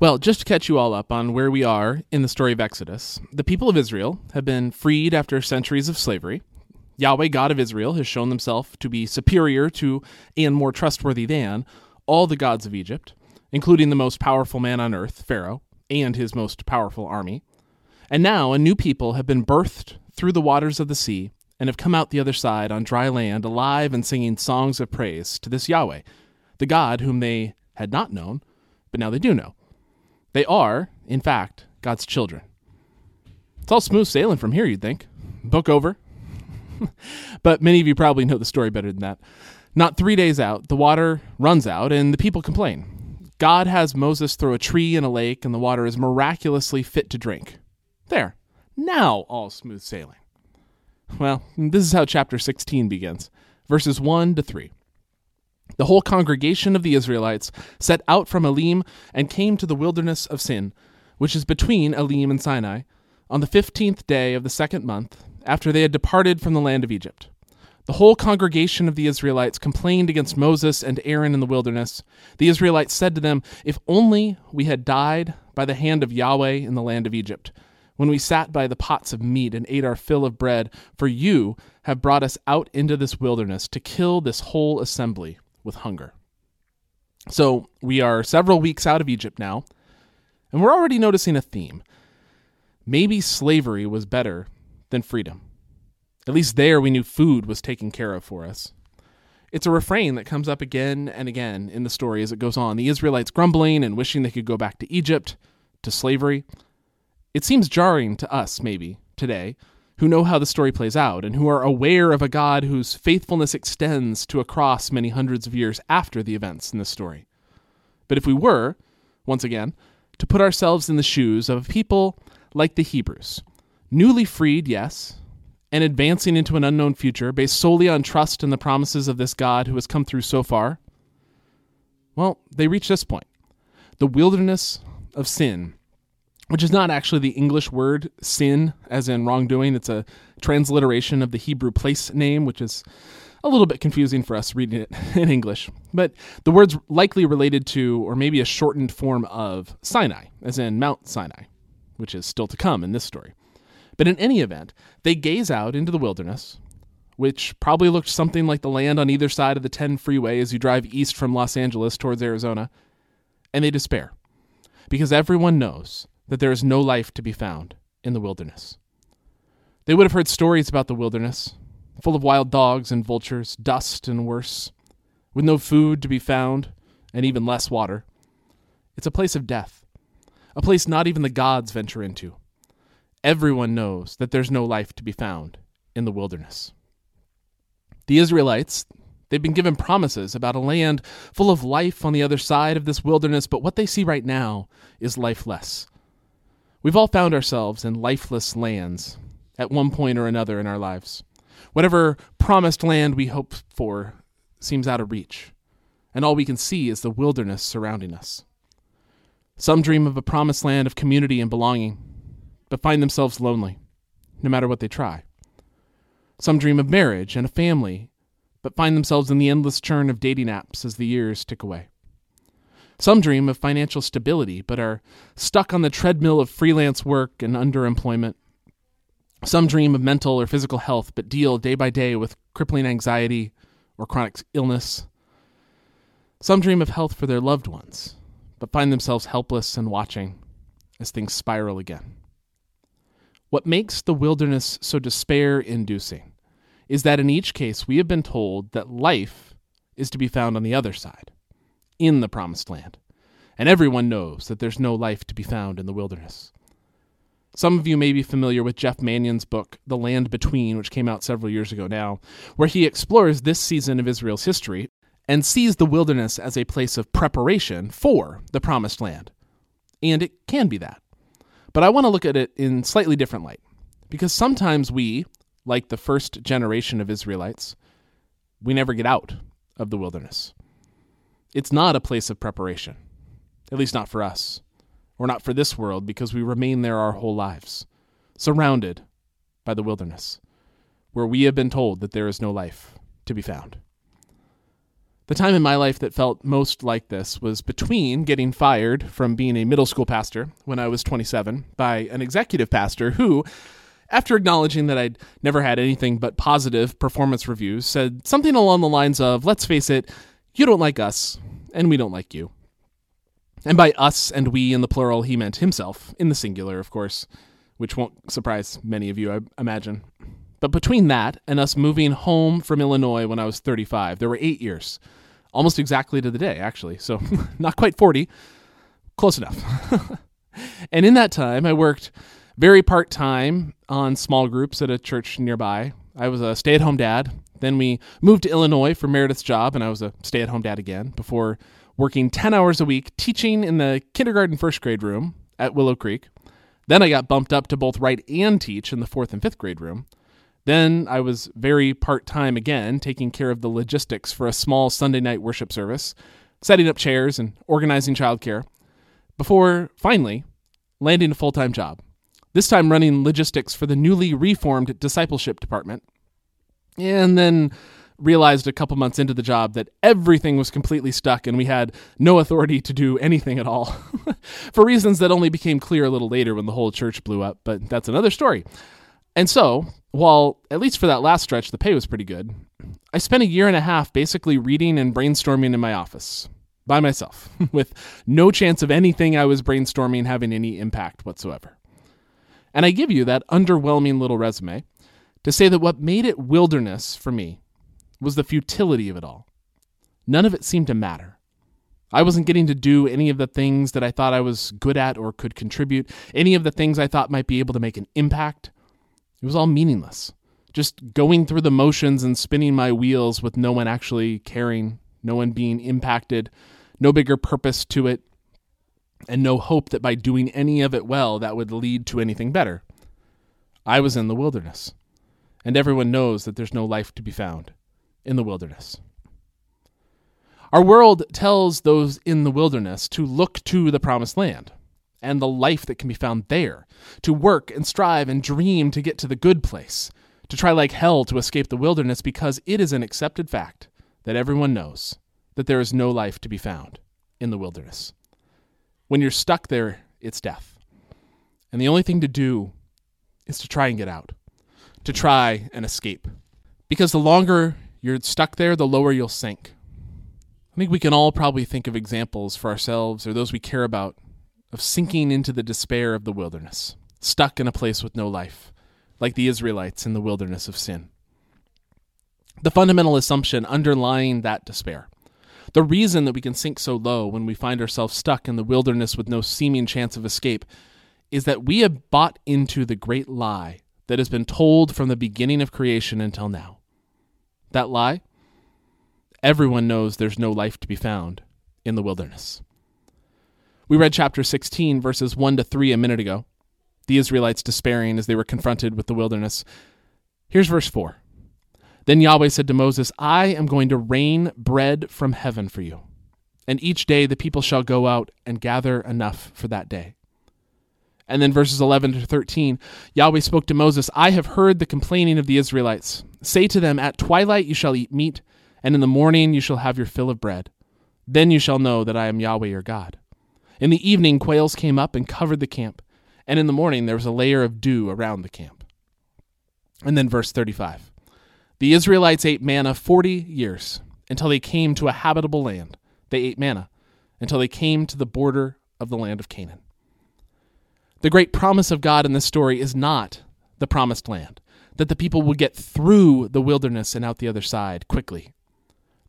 Well, just to catch you all up on where we are in the story of Exodus, the people of Israel have been freed after centuries of slavery. Yahweh, God of Israel, has shown himself to be superior to and more trustworthy than all the gods of Egypt, including the most powerful man on earth, Pharaoh, and his most powerful army. And now a new people have been birthed through the waters of the sea and have come out the other side on dry land, alive and singing songs of praise to this Yahweh, the God whom they had not known, but now they do know. They are, in fact, God's children. It's all smooth sailing from here, you'd think. Book over. but many of you probably know the story better than that. Not three days out, the water runs out and the people complain. God has Moses throw a tree in a lake, and the water is miraculously fit to drink. There. Now all smooth sailing. Well, this is how chapter 16 begins, verses 1 to 3. The whole congregation of the Israelites set out from Elim and came to the wilderness of Sin, which is between Elim and Sinai, on the fifteenth day of the second month, after they had departed from the land of Egypt. The whole congregation of the Israelites complained against Moses and Aaron in the wilderness. The Israelites said to them, If only we had died by the hand of Yahweh in the land of Egypt when we sat by the pots of meat and ate our fill of bread, for you have brought us out into this wilderness to kill this whole assembly with hunger. So we are several weeks out of Egypt now, and we're already noticing a theme. Maybe slavery was better than freedom. At least there we knew food was taken care of for us. It's a refrain that comes up again and again in the story as it goes on. The Israelites grumbling and wishing they could go back to Egypt, to slavery. It seems jarring to us, maybe, today, who know how the story plays out and who are aware of a God whose faithfulness extends to across many hundreds of years after the events in this story. But if we were, once again, to put ourselves in the shoes of a people like the Hebrews, newly freed, yes, and advancing into an unknown future based solely on trust in the promises of this God who has come through so far, well, they reach this point the wilderness of sin which is not actually the English word sin, as in wrongdoing. It's a transliteration of the Hebrew place name, which is a little bit confusing for us reading it in English. But the word's likely related to, or maybe a shortened form of, Sinai, as in Mount Sinai, which is still to come in this story. But in any event, they gaze out into the wilderness, which probably looked something like the land on either side of the 10 freeway as you drive east from Los Angeles towards Arizona, and they despair. Because everyone knows that there is no life to be found in the wilderness. They would have heard stories about the wilderness, full of wild dogs and vultures, dust and worse, with no food to be found and even less water. It's a place of death, a place not even the gods venture into. Everyone knows that there's no life to be found in the wilderness. The Israelites, they've been given promises about a land full of life on the other side of this wilderness, but what they see right now is lifeless We've all found ourselves in lifeless lands at one point or another in our lives. Whatever promised land we hope for seems out of reach, and all we can see is the wilderness surrounding us. Some dream of a promised land of community and belonging, but find themselves lonely, no matter what they try. Some dream of marriage and a family, but find themselves in the endless churn of dating apps as the years tick away. Some dream of financial stability, but are stuck on the treadmill of freelance work and underemployment. Some dream of mental or physical health, but deal day by day with crippling anxiety or chronic illness. Some dream of health for their loved ones, but find themselves helpless and watching as things spiral again. What makes the wilderness so despair inducing is that in each case we have been told that life is to be found on the other side in the promised land. And everyone knows that there's no life to be found in the wilderness. Some of you may be familiar with Jeff Manion's book, The Land Between, which came out several years ago now, where he explores this season of Israel's history and sees the wilderness as a place of preparation for the promised land. And it can be that. But I want to look at it in slightly different light. Because sometimes we, like the first generation of Israelites, we never get out of the wilderness. It's not a place of preparation, at least not for us, or not for this world, because we remain there our whole lives, surrounded by the wilderness, where we have been told that there is no life to be found. The time in my life that felt most like this was between getting fired from being a middle school pastor when I was 27 by an executive pastor who, after acknowledging that I'd never had anything but positive performance reviews, said something along the lines of, Let's face it, you don't like us, and we don't like you. And by us and we in the plural, he meant himself, in the singular, of course, which won't surprise many of you, I imagine. But between that and us moving home from Illinois when I was 35, there were eight years almost exactly to the day, actually. So not quite 40, close enough. and in that time, I worked very part time on small groups at a church nearby. I was a stay at home dad. Then we moved to Illinois for Meredith's job, and I was a stay at home dad again before working 10 hours a week teaching in the kindergarten first grade room at Willow Creek. Then I got bumped up to both write and teach in the fourth and fifth grade room. Then I was very part time again, taking care of the logistics for a small Sunday night worship service, setting up chairs and organizing childcare, before finally landing a full time job. This time running logistics for the newly reformed discipleship department. And then realized a couple months into the job that everything was completely stuck and we had no authority to do anything at all. for reasons that only became clear a little later when the whole church blew up, but that's another story. And so, while at least for that last stretch, the pay was pretty good, I spent a year and a half basically reading and brainstorming in my office by myself, with no chance of anything I was brainstorming having any impact whatsoever. And I give you that underwhelming little resume to say that what made it wilderness for me was the futility of it all. None of it seemed to matter. I wasn't getting to do any of the things that I thought I was good at or could contribute, any of the things I thought might be able to make an impact. It was all meaningless. Just going through the motions and spinning my wheels with no one actually caring, no one being impacted, no bigger purpose to it, and no hope that by doing any of it well, that would lead to anything better. I was in the wilderness, and everyone knows that there's no life to be found in the wilderness. Our world tells those in the wilderness to look to the promised land and the life that can be found there, to work and strive and dream to get to the good place, to try like hell to escape the wilderness because it is an accepted fact that everyone knows that there is no life to be found in the wilderness. When you're stuck there, it's death. And the only thing to do is to try and get out, to try and escape. Because the longer you're stuck there, the lower you'll sink. I think we can all probably think of examples for ourselves or those we care about of sinking into the despair of the wilderness, stuck in a place with no life, like the Israelites in the wilderness of sin. The fundamental assumption underlying that despair, the reason that we can sink so low when we find ourselves stuck in the wilderness with no seeming chance of escape, is that we have bought into the great lie that has been told from the beginning of creation until now. That lie? Everyone knows there's no life to be found in the wilderness. We read chapter 16, verses 1 to 3 a minute ago, the Israelites despairing as they were confronted with the wilderness. Here's verse 4. Then Yahweh said to Moses, I am going to rain bread from heaven for you, and each day the people shall go out and gather enough for that day. And then verses 11 to 13, Yahweh spoke to Moses, I have heard the complaining of the Israelites. Say to them, At twilight you shall eat meat, and in the morning you shall have your fill of bread. Then you shall know that I am Yahweh your God. In the evening, quails came up and covered the camp, and in the morning there was a layer of dew around the camp. And then verse 35 The Israelites ate manna 40 years until they came to a habitable land. They ate manna until they came to the border of the land of Canaan. The great promise of God in this story is not the promised land, that the people will get through the wilderness and out the other side quickly.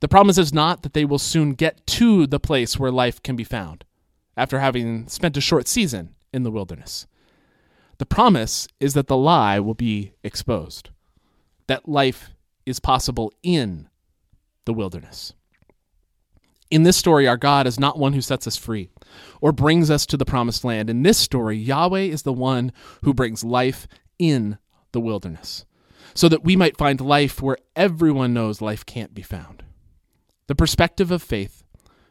The promise is not that they will soon get to the place where life can be found after having spent a short season in the wilderness. The promise is that the lie will be exposed, that life is possible in the wilderness. In this story, our God is not one who sets us free or brings us to the promised land. In this story, Yahweh is the one who brings life in the wilderness so that we might find life where everyone knows life can't be found. The perspective of faith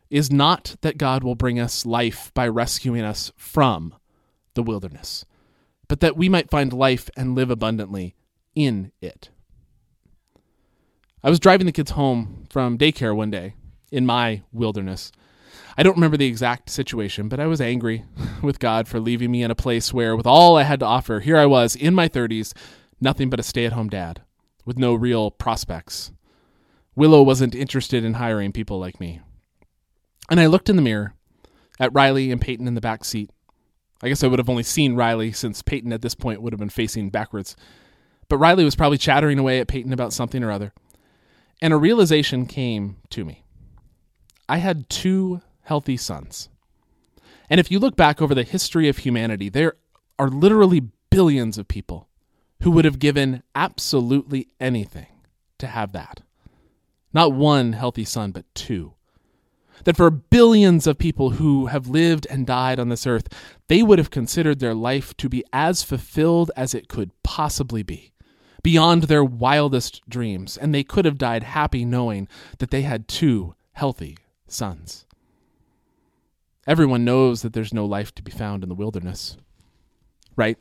is not that God will bring us life by rescuing us from the wilderness, but that we might find life and live abundantly in it. I was driving the kids home from daycare one day, in my wilderness. I don't remember the exact situation, but I was angry with God for leaving me in a place where, with all I had to offer, here I was in my 30s, nothing but a stay at home dad with no real prospects. Willow wasn't interested in hiring people like me. And I looked in the mirror at Riley and Peyton in the back seat. I guess I would have only seen Riley since Peyton at this point would have been facing backwards. But Riley was probably chattering away at Peyton about something or other. And a realization came to me. I had two healthy sons. And if you look back over the history of humanity, there are literally billions of people who would have given absolutely anything to have that. Not one healthy son, but two. That for billions of people who have lived and died on this earth, they would have considered their life to be as fulfilled as it could possibly be beyond their wildest dreams, and they could have died happy knowing that they had two healthy sons. Everyone knows that there's no life to be found in the wilderness, right?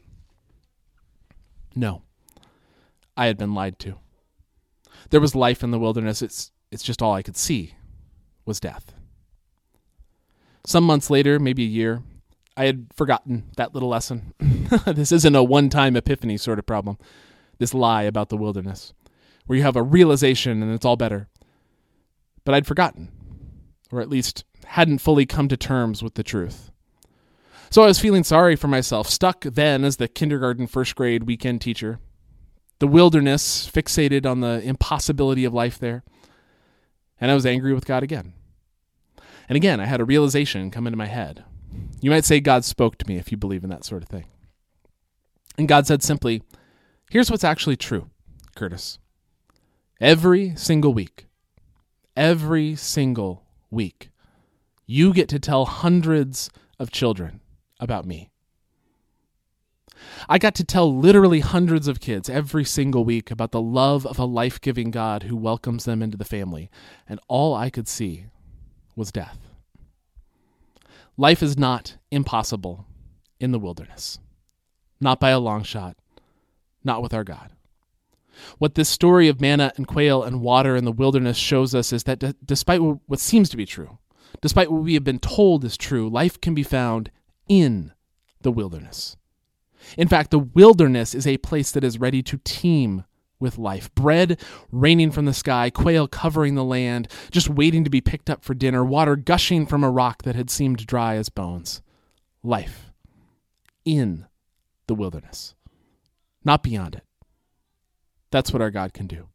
No. I had been lied to. There was life in the wilderness. It's it's just all I could see was death. Some months later, maybe a year, I had forgotten that little lesson. this isn't a one-time epiphany sort of problem this lie about the wilderness, where you have a realization and it's all better. But I'd forgotten, or at least hadn't fully come to terms with the truth. So I was feeling sorry for myself, stuck then as the kindergarten first grade weekend teacher. The wilderness, fixated on the impossibility of life there. And I was angry with God again. And again, I had a realization come into my head. You might say God spoke to me if you believe in that sort of thing. And God said simply, Here's what's actually true, Curtis. Every single week, every single week, you get to tell hundreds of children about me. I got to tell literally hundreds of kids every single week about the love of a life giving God who welcomes them into the family, and all I could see was death. Life is not impossible in the wilderness, not by a long shot not with our God. What this story of manna and quail and water in the wilderness shows us is that d- despite what seems to be true, despite what we have been told is true, life can be found in the wilderness. In fact, the wilderness is a place that is ready to teem with life. Bread raining from the sky, quail covering the land, just waiting to be picked up for dinner, water gushing from a rock that had seemed dry as bones. Life in the wilderness not beyond it. That's what our God can do.